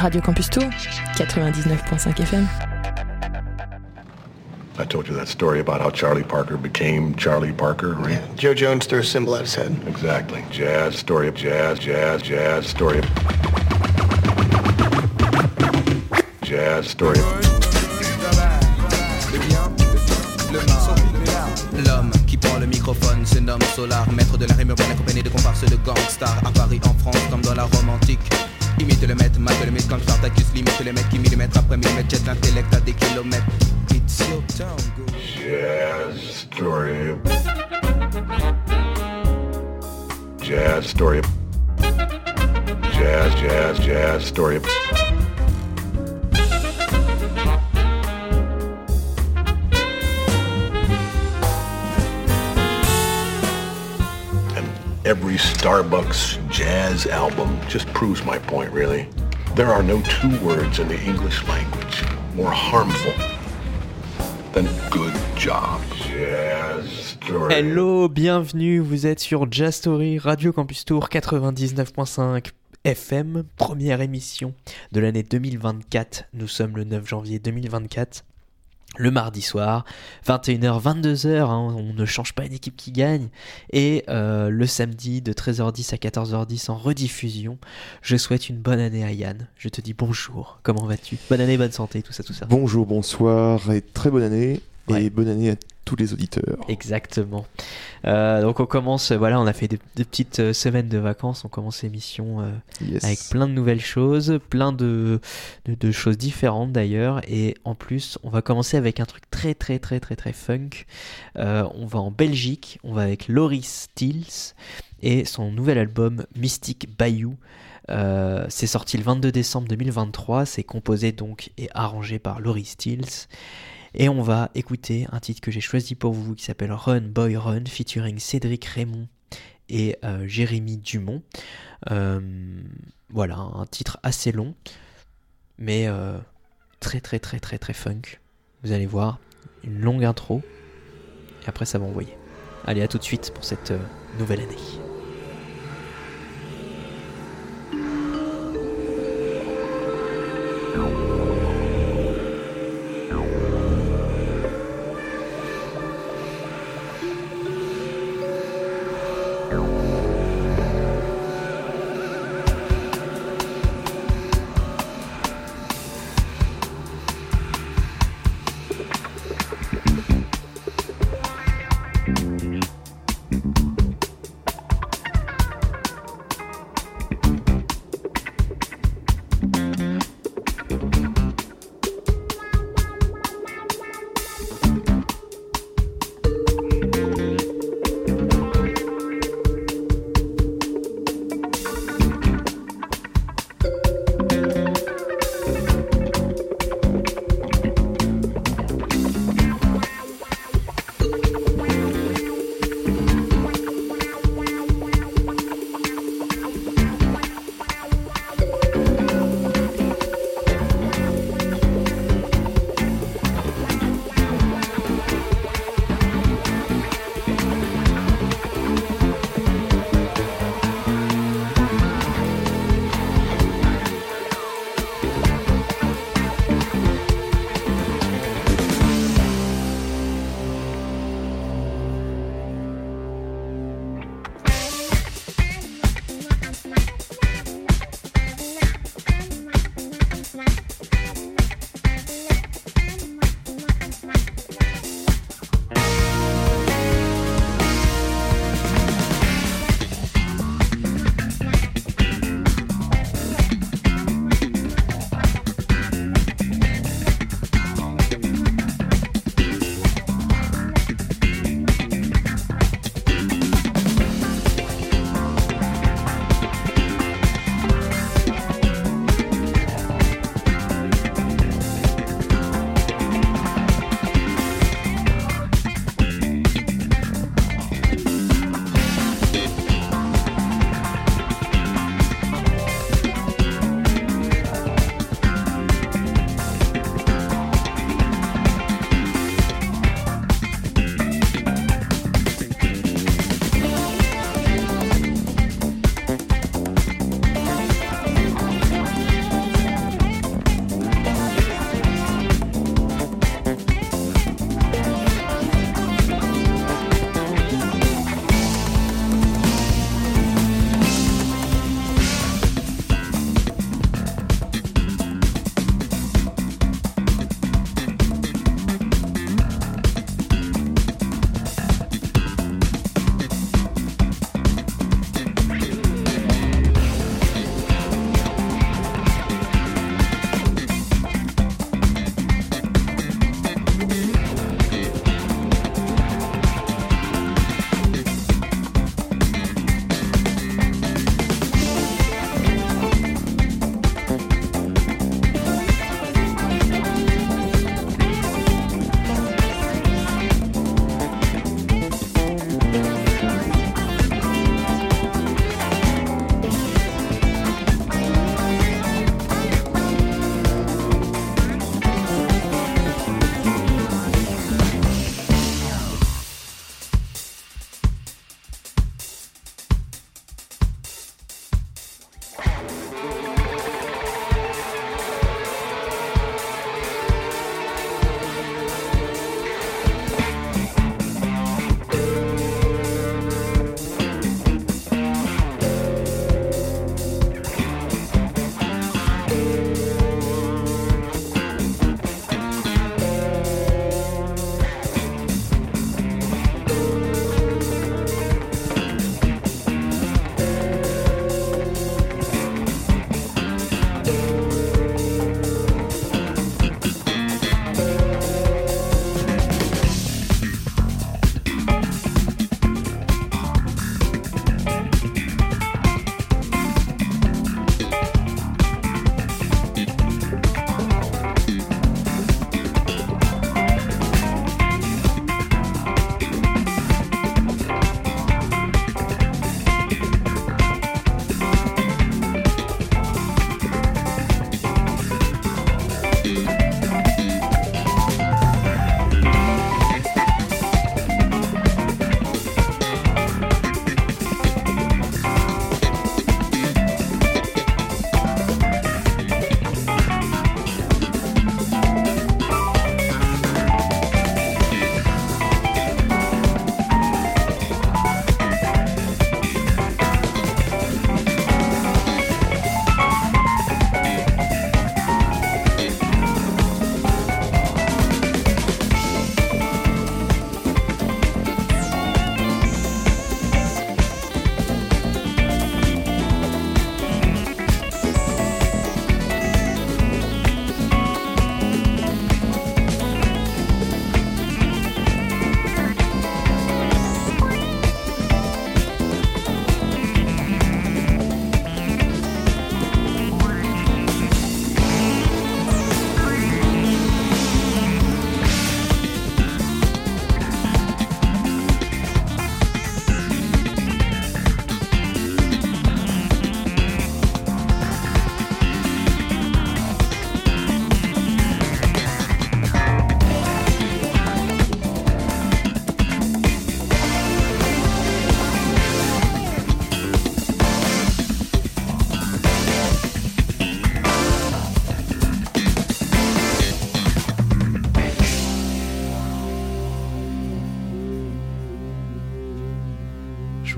Radio Campus Tour, 99.5 FM. I told you that story about how Charlie Parker became Charlie Parker, right? Yeah, Joe Jones threw a symbol at his head. Exactly. Jazz, story of jazz, jazz, jazz, story of... Jazz, story of... L'homme qui prend le microphone se nomme Solar, maître de la rime urbaine accompagné de comparses de gangsters à Paris, en France, comme dans la Rome antique. Imite le maître, mate le comme Spartacus, limite les mecs qui millimètre après millimètre, jette l'intellect à des kilomètres. It's your town, go. Jazz, story. Jazz, story. Jazz, jazz, jazz, story every Starbucks jazz album just proves my point, really. There are no two words in the English language more harmful than good job. Hello, bienvenue, vous êtes sur Jazz Story, Radio Campus Tour 99.5 FM, première émission de l'année 2024. Nous sommes le 9 janvier 2024. Le mardi soir, 21h, 22h, hein, on ne change pas une équipe qui gagne. Et euh, le samedi de 13h10 à 14h10 en rediffusion. Je souhaite une bonne année à Yann. Je te dis bonjour, comment vas-tu? Bonne année, bonne santé, tout ça, tout ça. Bonjour, bonsoir et très bonne année. Ouais. Et bonne année à tous les auditeurs. Exactement. Euh, donc on commence, voilà, on a fait des, des petites euh, semaines de vacances, on commence l'émission euh, Yes. avec plein de nouvelles choses, plein de, de, de choses différentes d'ailleurs, et en plus on va commencer avec un truc très très très très très funk. Euh, on va en Belgique, on va avec Laurie Stills et son nouvel album Mystic Bayou. Euh, c'est sorti le 22 décembre 2023, c'est composé donc et arrangé par Laurie Stills. Et on va écouter un titre que j'ai choisi pour vous qui s'appelle Run Boy Run, featuring Cédric Raymond et euh, Jérémy Dumont. Euh, voilà, un titre assez long, mais euh, très très très très très funk. Vous allez voir, une longue intro, et après ça va envoyer. Allez, à tout de suite pour cette nouvelle année.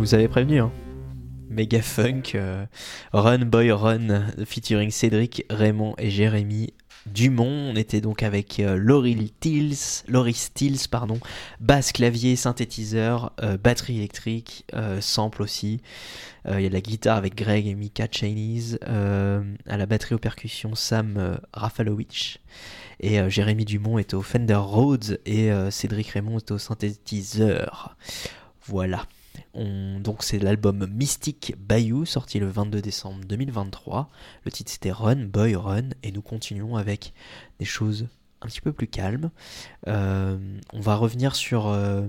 Vous avais prévenu, hein. Méga funk, euh, Run Boy Run, featuring Cédric, Raymond et Jérémy Dumont. On était donc avec euh, Laurie Stills, Laurie Stills, pardon, basse, clavier, synthétiseur, euh, batterie électrique, sample aussi. Il y a de la guitare avec Greg et Mika Chinese. à la batterie aux percussions, Sam Rafalowicz. Et Jérémy Dumont est au Fender Rhodes et Cédric Raymond est au synthétiseur. Voilà. On- donc c'est l'album Mystic Bayou sorti le 22 décembre 2023. Le titre c'était Run Boy Run et nous continuons avec des choses un petit peu plus calmes. Euh, on va revenir sur euh,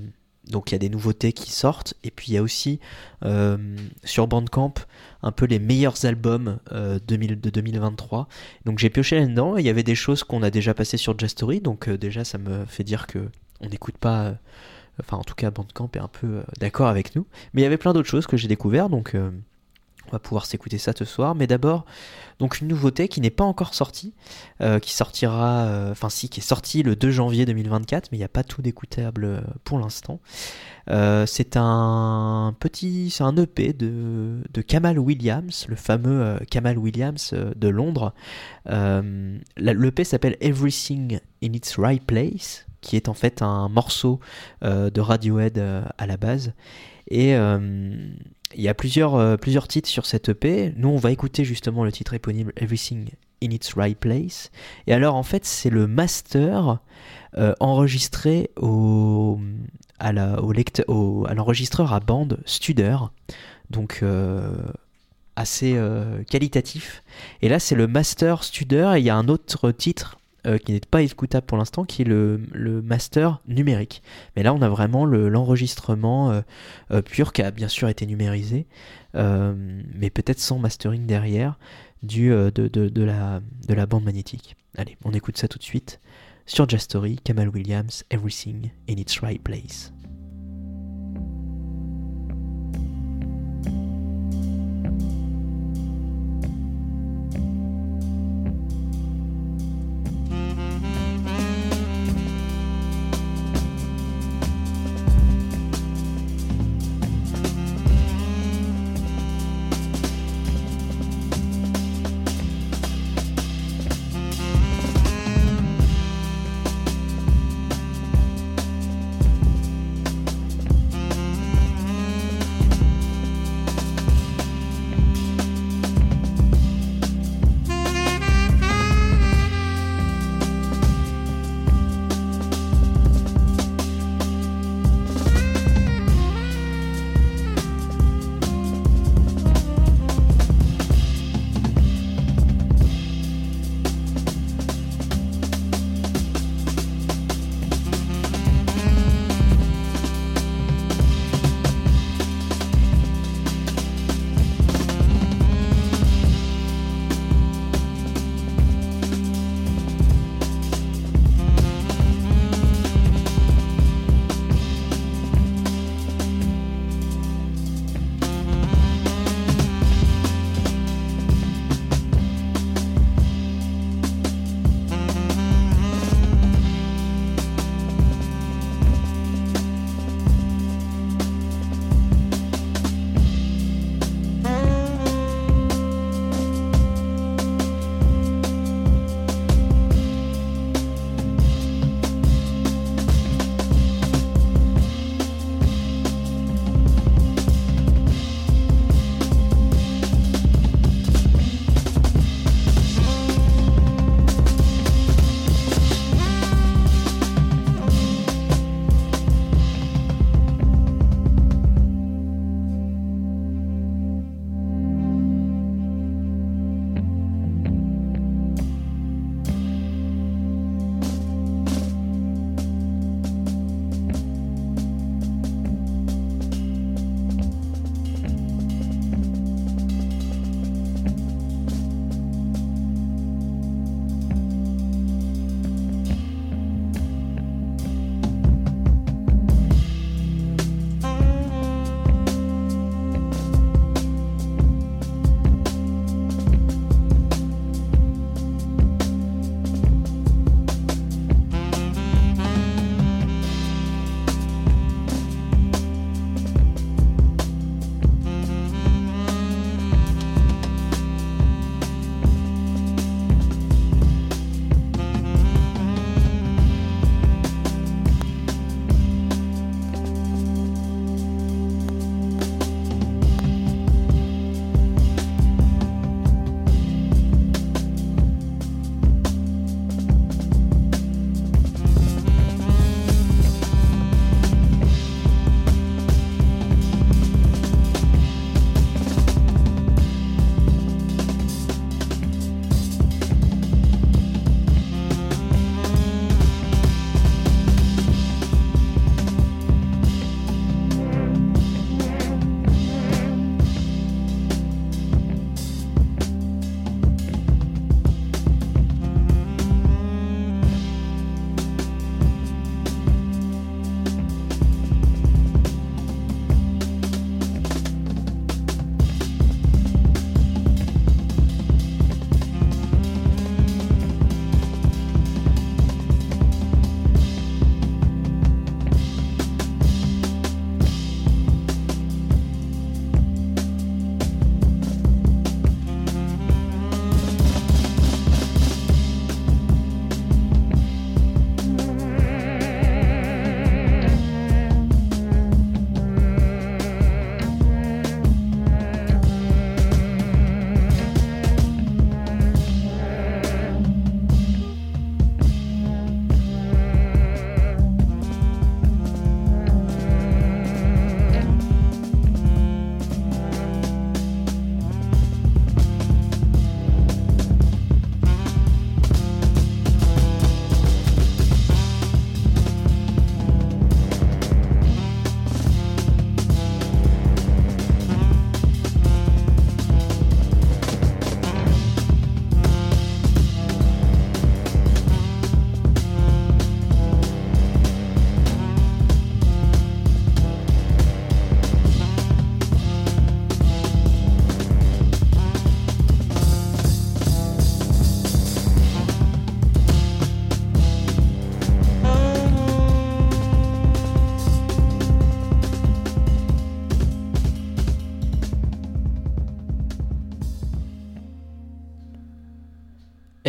donc il y a des nouveautés qui sortent et puis il y a aussi euh, sur Bandcamp un peu les meilleurs albums 2000 de 2023. Donc j'ai pioché là-dedans et il y avait des choses qu'on a déjà passées sur Jastory donc déjà ça me fait dire que on n'écoute pas enfin en tout cas Bandcamp est un peu euh, d'accord avec nous. Mais il y avait plein d'autres choses que j'ai découvert, donc euh, on va pouvoir s'écouter ça ce soir. Mais d'abord, donc une nouveauté qui n'est pas encore sortie, euh, qui sortira, enfin si, qui est sortie le 2 janvier 2024, mais il n'y a pas tout d'écoutable pour l'instant. C'est un petit, c'est un EP de, de Kamal Williams, le fameux Kamal Williams de Londres. L'EP s'appelle Everything in its Right Place, qui est en fait un morceau euh, de Radiohead euh, à la base. Et euh, il y a plusieurs, plusieurs titres sur cette EP. Nous, on va écouter justement le titre éponyme Everything in its Right Place. Et alors, en fait, c'est le master enregistré au, à, la, au à l'enregistreur à bande Studer. Donc, assez qualitatif. Et là, c'est le master Studer. Et il y a un autre titre euh, qui n'est pas écoutable pour l'instant, qui est le, master numérique. Mais là, on a vraiment le- l'enregistrement euh, euh, pur qui a bien sûr été numérisé, mais peut-être sans mastering derrière, du, de la, de la bande magnétique. Allez, on écoute ça tout de suite. Sur Jastory, Kamal Williams, Everything in its Right Place.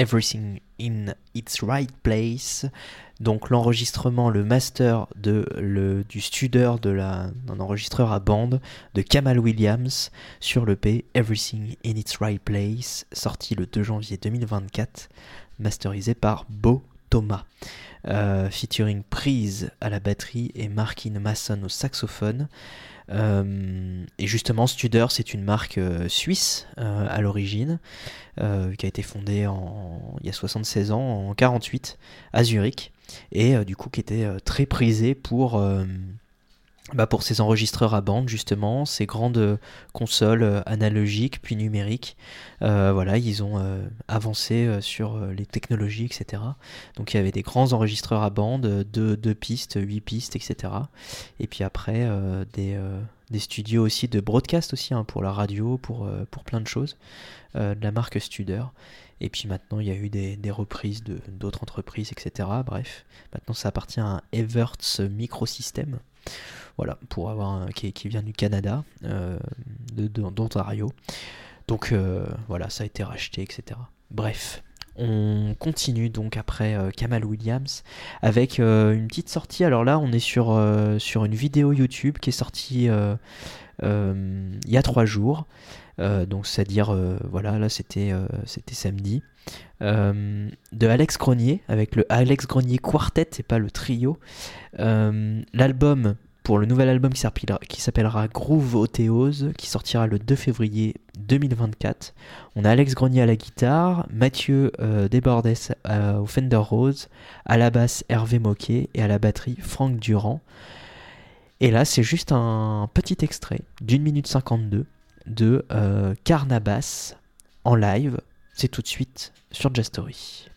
Everything in its Right Place. Donc l'enregistrement, le master du studeur de la, d'un enregistreur à bande de Kamal Williams sur le P Everything in its Right Place, sorti le 2 janvier 2024, masterisé par Beau Thomas. Euh, featuring Prise à la batterie et Markin Masson au saxophone. Euh, et justement, Studer, c'est une marque euh, suisse euh, à l'origine, qui a été fondée il y a 76 ans, en 48, à Zurich, et du coup qui était très prisée pour, bah, pour ses enregistreurs à bande, justement, ces grandes consoles euh, analogiques puis numériques. Euh, voilà, ils ont euh, avancé euh, sur euh, les technologies, etc. Donc il y avait des grands enregistreurs à bande, deux, deux pistes, huit pistes, etc. Et puis après, euh, des, des studios aussi de broadcast aussi, hein, pour la radio, pour, pour plein de choses, de la marque Studer. Et puis maintenant, il y a eu des, des reprises de- d'autres entreprises, etc. Bref, maintenant ça appartient à Everts Microsystem. Voilà, pour avoir un, qui, qui vient du Canada, euh, d'Ontario. Donc euh, voilà, ça a été racheté, etc. Bref, on continue donc après euh, Kamal Williams avec une petite sortie. Alors là, on est sur, sur une vidéo YouTube qui est sortie il y a trois jours. Donc c'est-à-dire, voilà, là c'était c'était samedi. De Alex Grenier, avec le Alex Grenier Quartet, et pas le trio. L'album, pour le nouvel album qui s'appellera, Groove Othéose, qui sortira le 2 février 2024. On a Alex Grenier à la guitare, Mathieu euh, Desbordes euh, au Fender Rose, à la basse Hervé Moquet et à la batterie Franck Durand. Et là, c'est juste un petit extrait d'une minute 52 de euh, Carnabas en live. C'est tout de suite sur Jastory.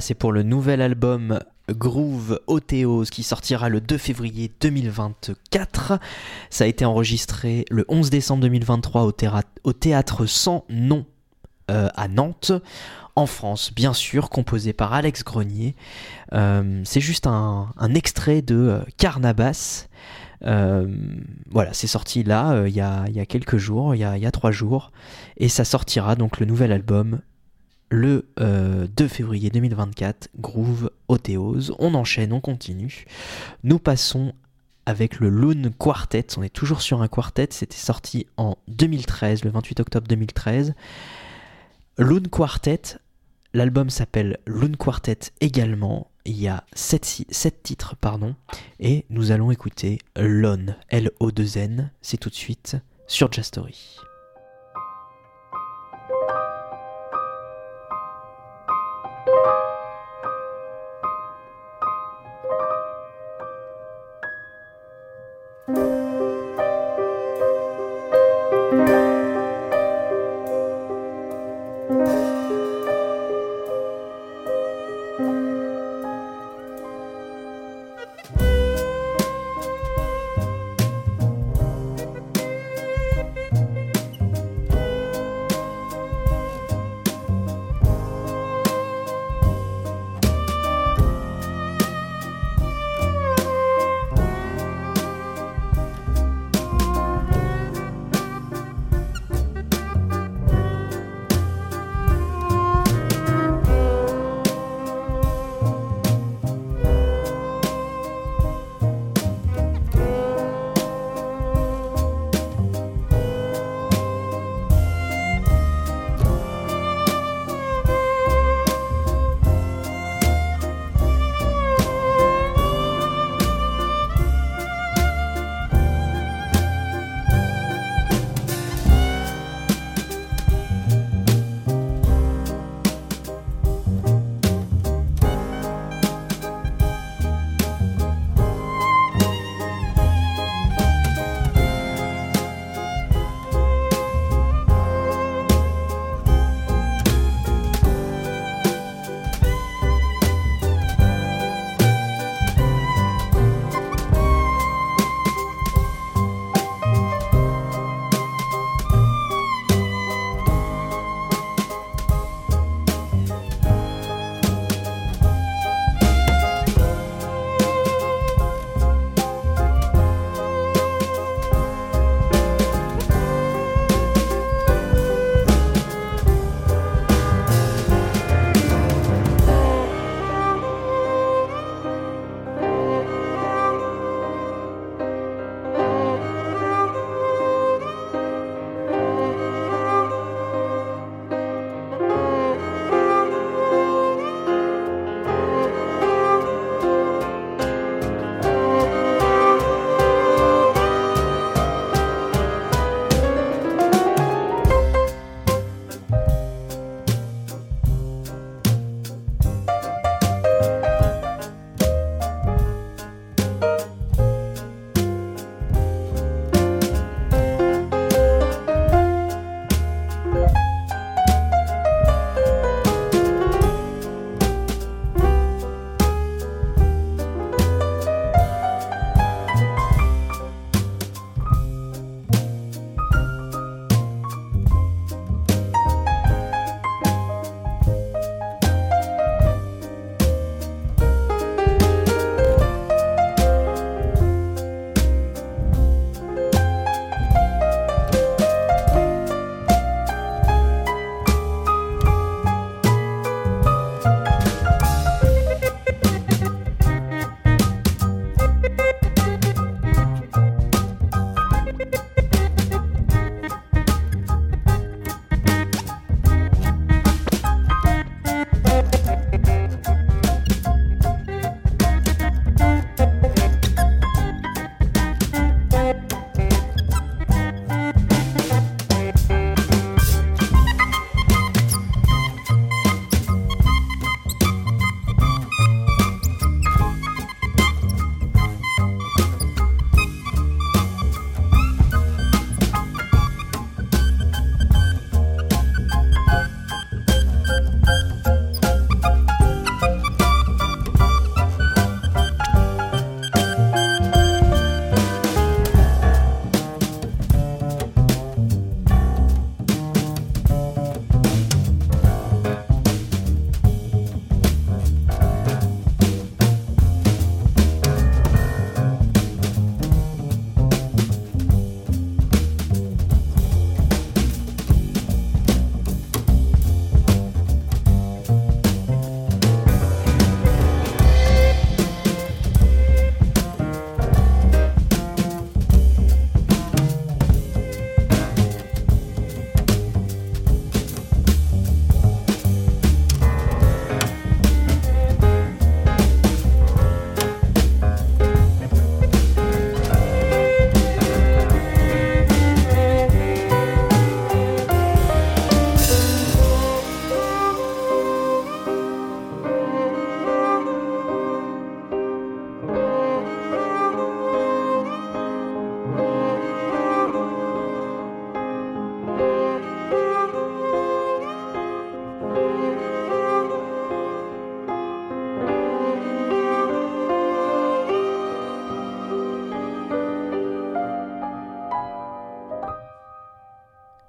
C'est pour le nouvel album Groove Othéose qui sortira le 2 février 2024. Ça a été enregistré le 11 décembre 2023 au, théâtre Sans Nom euh, à Nantes, en France, bien sûr, composé par Alex Grenier. Euh, c'est juste un, extrait de euh, Carnabas. Voilà, c'est sorti là, il y, a, quelques jours, il y a trois jours, et ça sortira donc le nouvel album le euh, 2 février 2024, Groove Othéose. On enchaîne, on continue. Nous passons avec le Loon Quartet. On est toujours sur un quartet. C'était sorti en 2013, le 28 octobre 2013. Loon Quartet, l'album s'appelle Loon Quartet également. Il y a 7, titres, pardon. Et nous allons écouter Lon, L-O-2-N. C'est tout de suite sur Jastory.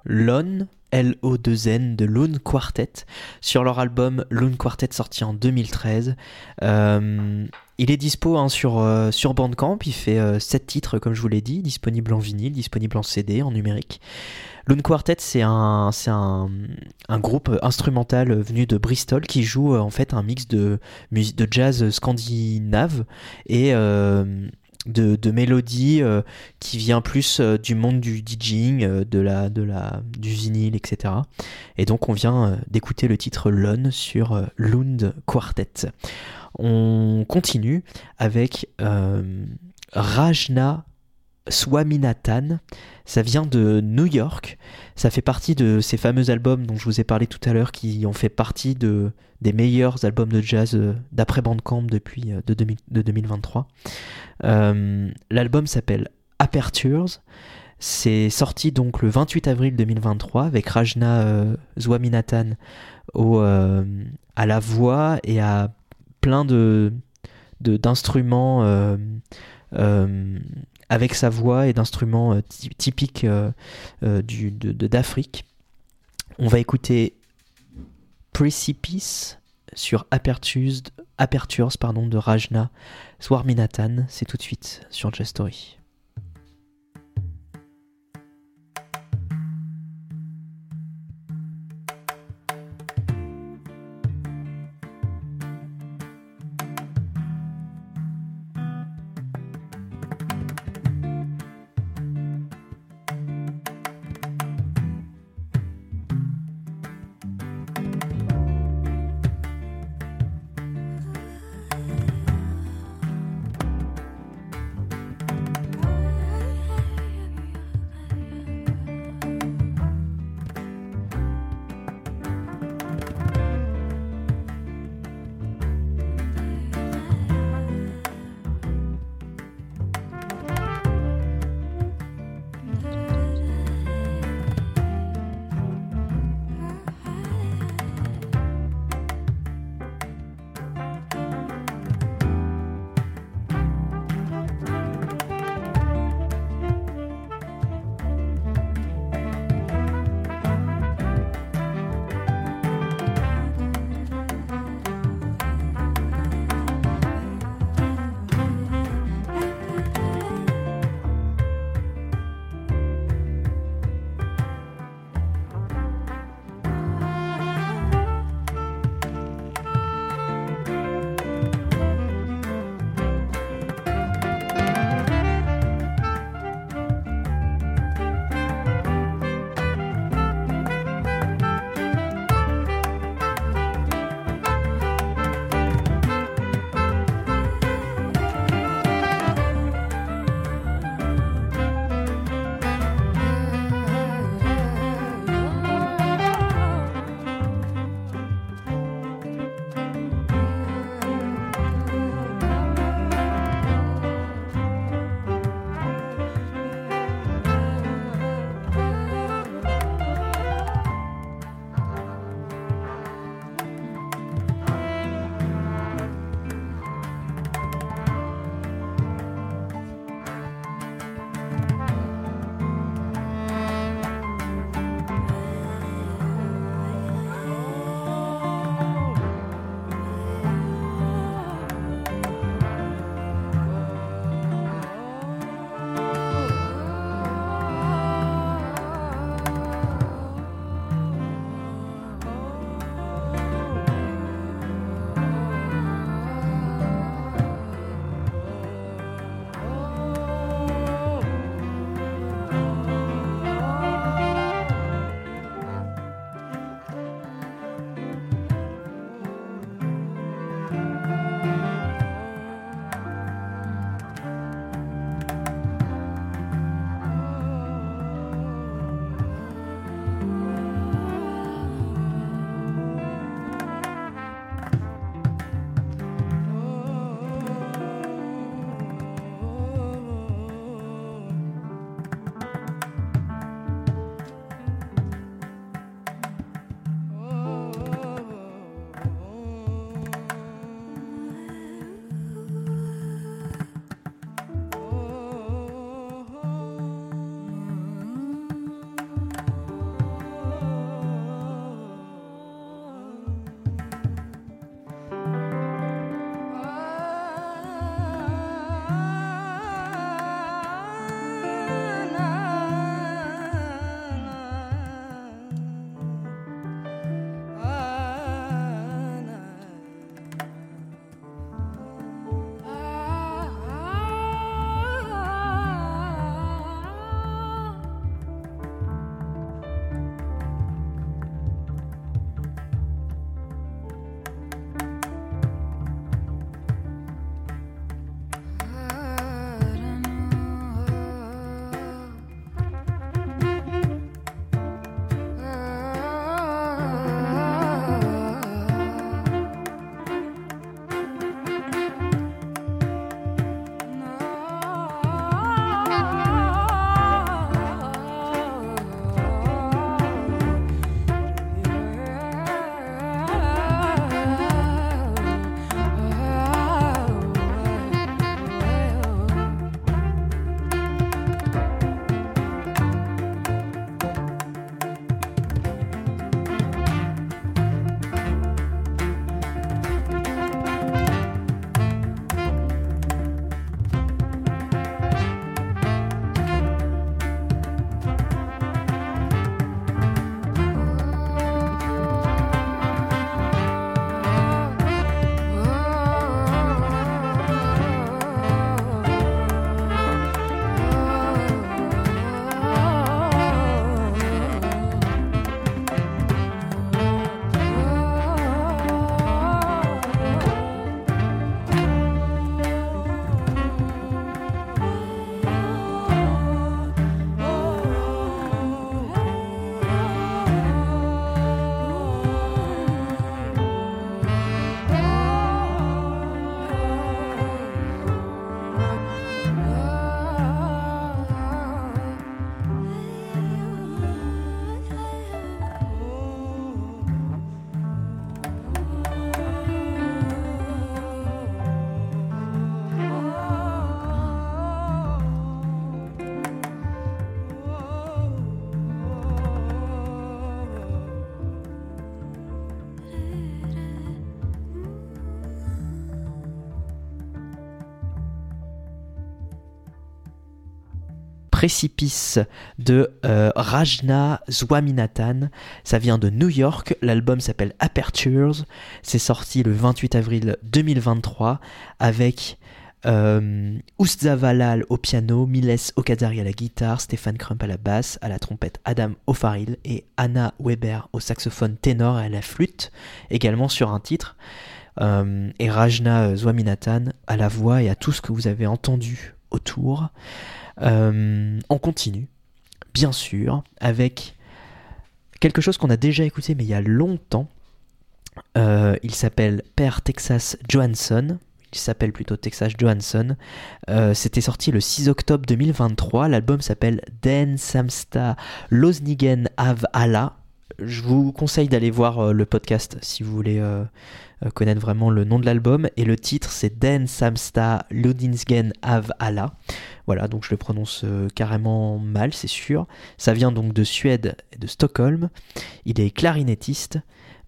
Lone, L-O-2-N de Loon Quartet, sur leur album Loon Quartet sorti en 2013. Euh, il est dispo hein, sur, euh, sur Bandcamp, il fait 7 titres comme je vous l'ai dit, disponible en vinyle, disponible en CD, en numérique. Loon Quartet, c'est un, groupe instrumental venu de Bristol qui joue en fait un mix de, de jazz scandinave et de, de mélodie euh, qui vient plus euh, du monde du DJing, euh, du vinyle, etc. Et donc on vient d'écouter le titre Lone sur Lund Quartet. On continue avec Rajna Swaminathan. Ça vient de New York. Ça fait partie de ces fameux albums dont je vous ai parlé tout à l'heure qui ont fait partie de, des meilleurs albums de jazz euh, d'après Bandcamp depuis euh, de, 2023. Euh, l'album s'appelle Apertures. C'est sorti donc le 28 avril 2023 avec Rajna au, à la voix et à plein de d'instruments avec sa voix et d'instruments euh, typiques euh, euh, d'Afrique. On va écouter Precipice sur Apertures, de Rajna Swarminathan. C'est tout de suite sur Just Story. Précipice de euh, Rajna Swaminathan. Ça vient de New York. L'album s'appelle Apertures. C'est sorti le 28 avril 2023 avec euh, au piano, Miles Okazari à la guitare, Stéphane Crump à la basse, à la trompette Adam O'Farrill et Anna Weber au saxophone ténor et à la flûte, également sur un titre. Euh, et Rajna Swaminathan à la voix et à tout ce que vous avez entendu autour. Euh, on continue, bien sûr, avec quelque chose qu'on a déjà écouté mais il y a longtemps. Euh, il s'appelle Père Texas Johansson. Il s'appelle plutôt Texas Johansson. Euh, C'était sorti le 6 octobre 2023. L'album s'appelle Den Samsta Losnigen Av Allah. Je vous conseille d'aller voir le podcast si vous voulez connaître vraiment le nom de l'album. Et le titre c'est Den Samsta Lodinsgen Av Allah. Voilà, donc je le prononce euh, carrément mal, c'est sûr. Ça vient donc de Suède et de Stockholm. Il est clarinettiste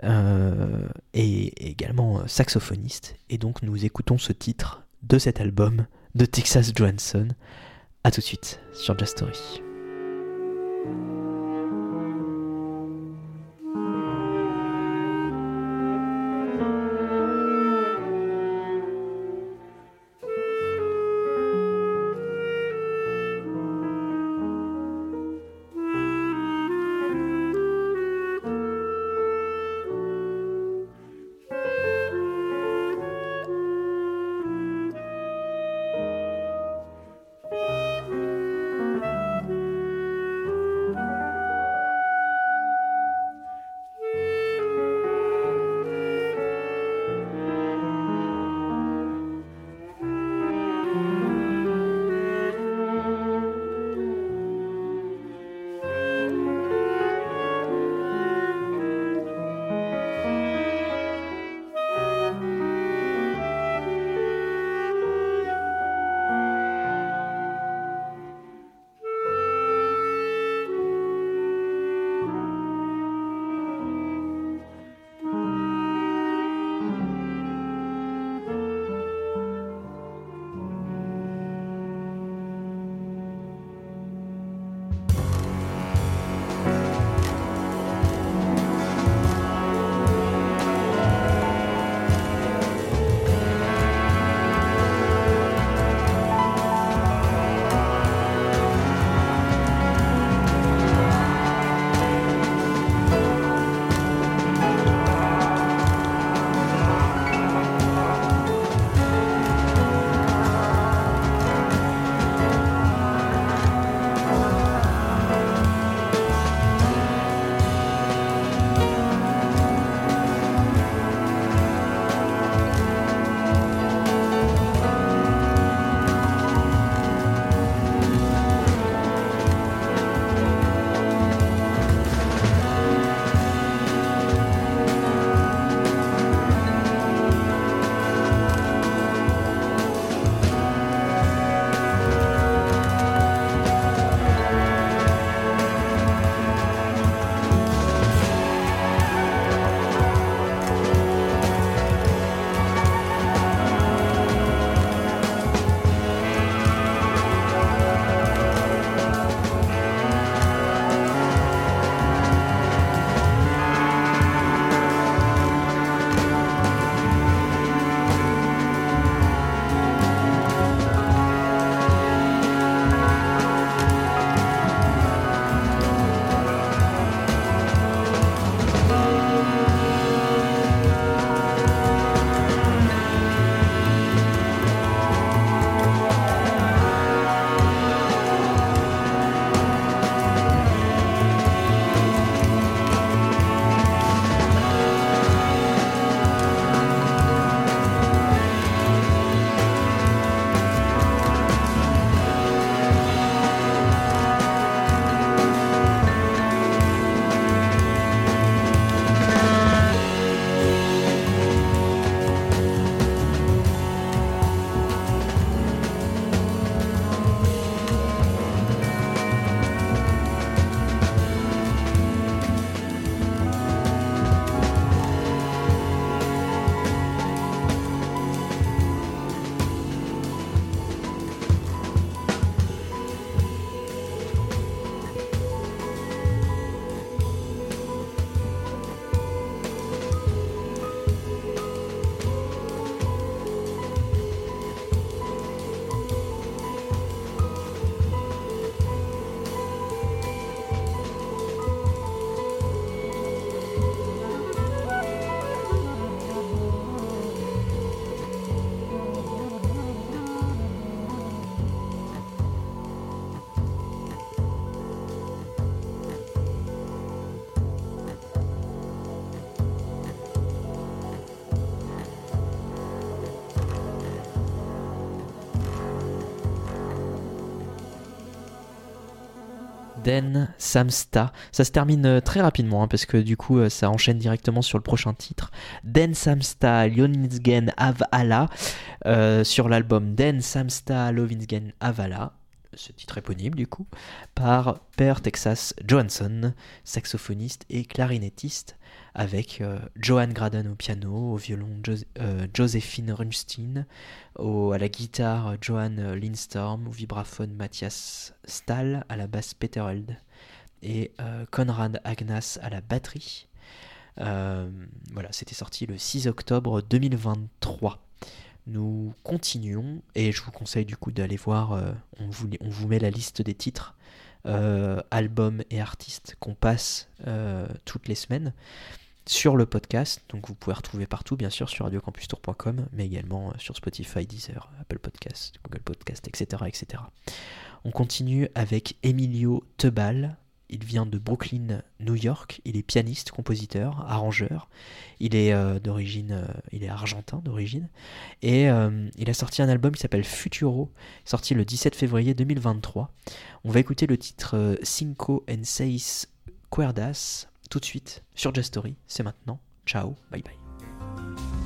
euh, et également euh, saxophoniste. Et donc nous écoutons ce titre de cet album de Texas Johansson. A tout de suite sur Just Story. Den Samsta. Ça se termine euh, très rapidement hein, parce que du coup euh, ça enchaîne directement sur le prochain titre. Den Samsta Lovinsgen Avala euh, sur l'album Den Samsta Lovinsgen Avala. Ce titre éponyme du coup par Per Texas Johansson, saxophoniste et clarinettiste avec euh, Johan Graden au piano, au violon Jos- euh, Joséphine Runstein, à la guitare Johan Lindstorm, au vibraphone Mathias Stahl, à la basse Peter Held et euh, Konrad Agnas à la batterie. Euh, voilà, c'était sorti le 6 octobre 2023. Nous continuons et je vous conseille du coup d'aller voir, euh, on, vous, met la liste des titres, albums et artistes qu'on passe toutes les semaines sur le podcast. Donc vous pouvez retrouver partout, bien sûr, sur radiocampustour.com, mais également euh, sur Spotify, Deezer, Apple Podcast, Google Podcast, etc., etc. On continue avec Emilio Tebal. Il vient de Brooklyn, New York. Il est pianiste, compositeur, arrangeur. Il est euh, d'origine, euh, il est argentin d'origine, et il a sorti un album qui s'appelle Futuro, sorti le 17 février 2023. On va écouter le titre Cinco en Seis Cuerdas tout de suite sur Just Story. C'est maintenant. Ciao, bye bye.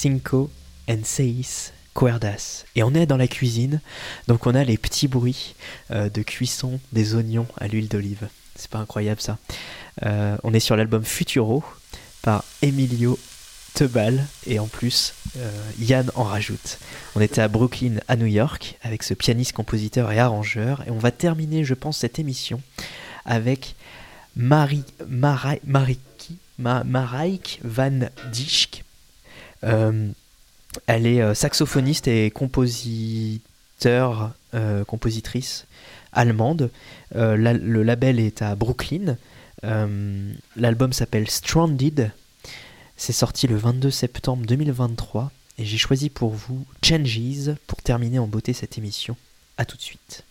Cinco and seis cuerdas. Et on est dans la cuisine, donc on a les petits bruits euh, de cuisson des oignons à l'huile d'olive. C'est pas incroyable ça. Euh, on est sur l'album Futuro par Emilio Tebal et en plus euh, Yann en rajoute. On était à Brooklyn, à New York, avec ce pianiste, compositeur et arrangeur, et on va terminer, je pense, cette émission avec Marie, Marai- Mariki- Ma- Mareike Van Dijk. Euh, elle est euh, saxophoniste et compositeur, euh, compositrice allemande. Le label est à Brooklyn. L'album s'appelle Stranded. C'est sorti le 22 septembre 2023 et j'ai choisi pour vous Changes pour terminer en beauté cette émission. A tout de suite.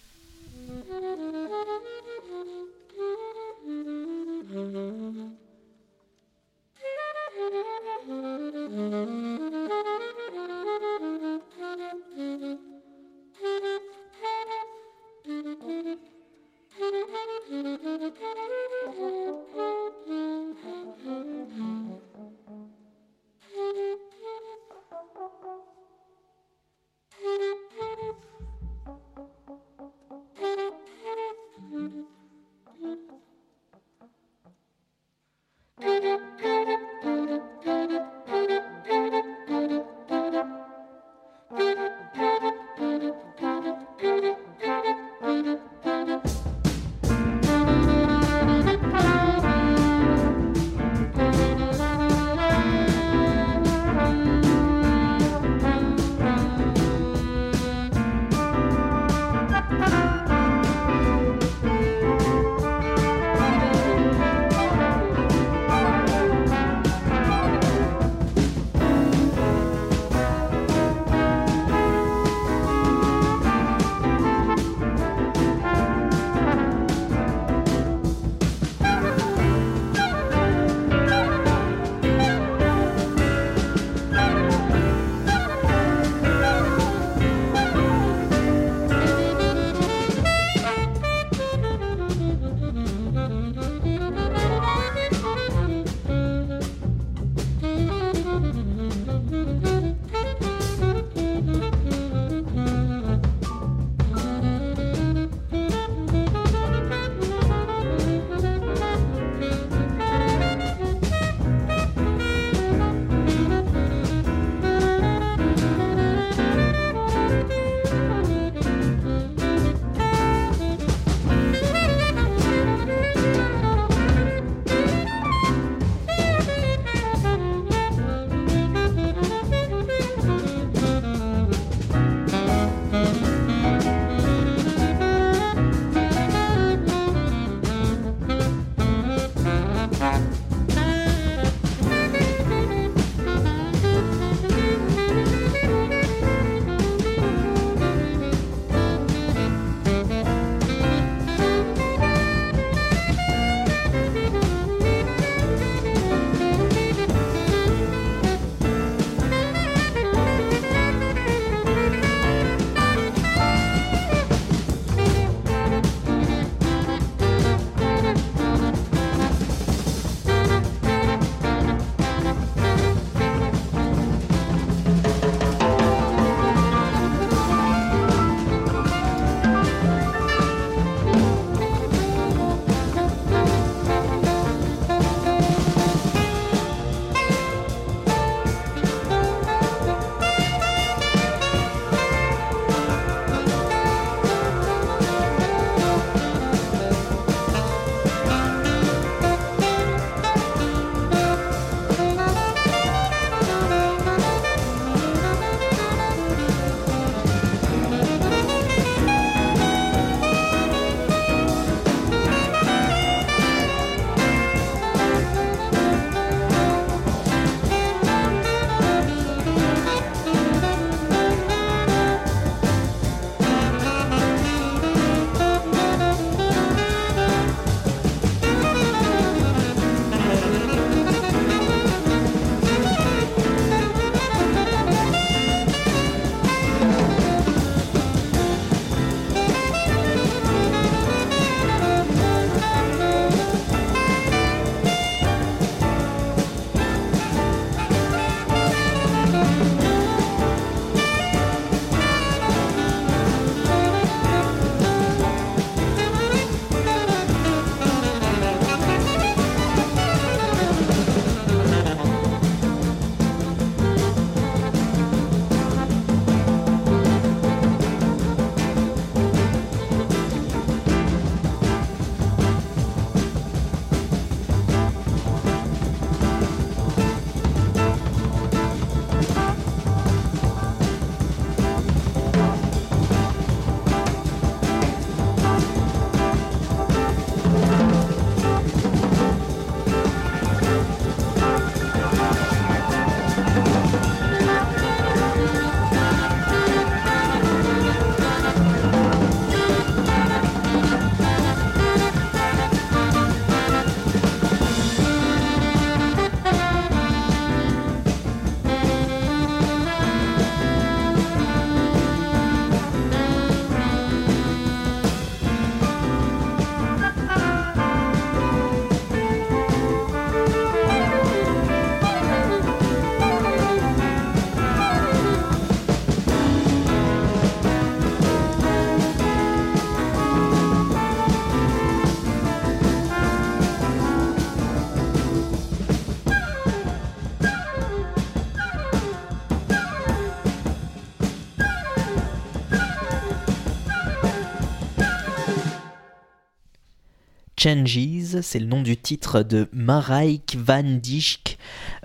Changes, c'est le nom du titre de Mareike van Dijk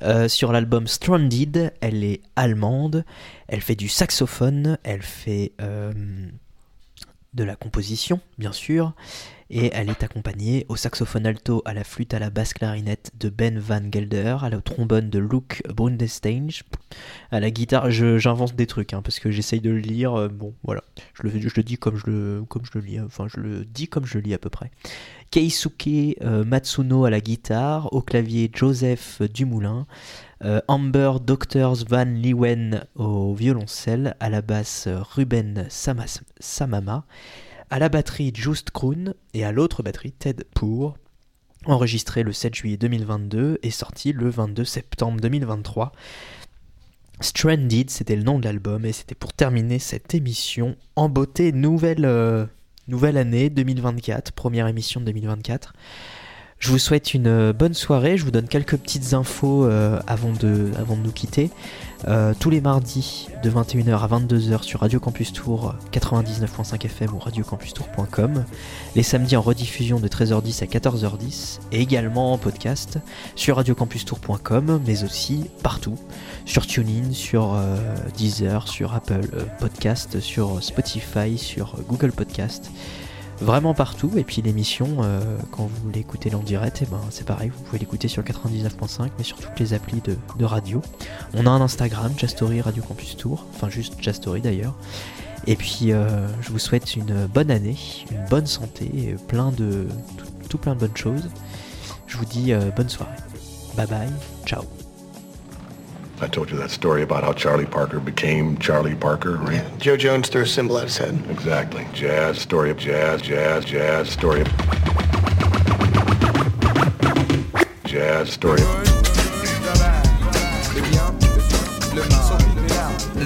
euh, sur l'album Stranded. Elle est allemande, elle fait du saxophone, elle fait euh, de la composition, bien sûr, et elle est accompagnée au saxophone alto, à la flûte, à la basse clarinette de Ben Van Gelder, à la trombone de Luke Brundestein, à la guitare, j'invente des trucs, hein, parce que j'essaye de le lire, euh, bon voilà, je le, je le dis comme je le, comme je le lis, enfin je le dis comme je le lis à peu près. Keisuke euh, Matsuno à la guitare, au clavier Joseph Dumoulin, euh, Amber Doctors Van Leeuwen au violoncelle, à la basse Ruben Samama, à la batterie Just Kroon et à l'autre batterie Ted Pour, enregistré le 7 juillet 2022 et sorti le 22 septembre 2023. Stranded, c'était le nom de l'album et c'était pour terminer cette émission en beauté nouvelle, euh, nouvelle année 2024, première émission de 2024. Je vous souhaite une euh, bonne soirée, je vous donne quelques petites infos euh, avant, de, avant de nous quitter. Euh, tous les mardis de 21h à 22h sur Radio Campus Tour 99.5 FM ou radiocampustour.com. Les samedis en rediffusion de 13h10 à 14h10 et également en podcast sur radiocampustour.com mais aussi partout sur TuneIn, sur Deezer, sur Apple Podcast, sur Spotify, sur Google Podcast vraiment partout. Et puis l'émission, euh, quand vous l'écoutez en direct, et eh ben, c'est pareil, vous pouvez l'écouter sur 99.5, mais sur toutes les applis de, radio. On a un Instagram, Jastory Radio Campus Tour, enfin juste Jastory d'ailleurs. Et puis euh, je vous souhaite une bonne année, une bonne santé, plein de, tout, plein de bonnes choses. Je vous dis euh, bonne soirée. Bye bye, ciao. I told you that story about how Charlie Parker became Charlie Parker, right? Yeah. Joe Jones threw a symbol at his head. Exactly. Jazz, story of jazz, jazz, jazz, story of... Jazz, story of...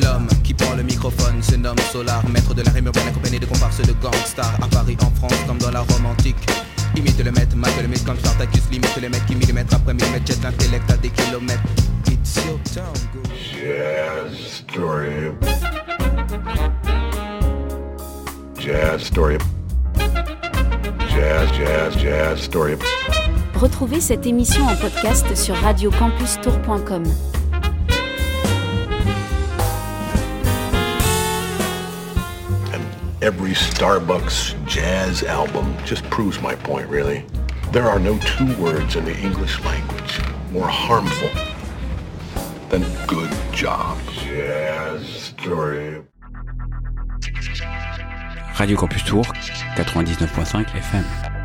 L'homme qui prend le microphone se nomme Solar, maître de la rime urbaine accompagné de comparses de gangsters à Paris, en France, comme dans la Rome antique. Imite le maître, mate le mythe comme Spartacus, limite le mec qui millimètre après millimètre jette l'intellect à des kilomètres. It's your town, go. Jazz story. Jazz story. Jazz, jazz, jazz story. Retrouvez cette émission en podcast sur radiocampustour.com. every Starbucks jazz album just proves my point, really. There are no two words in the English language more harmful than good job. Jazz story. Radio Campus Tour, 99.5 FM.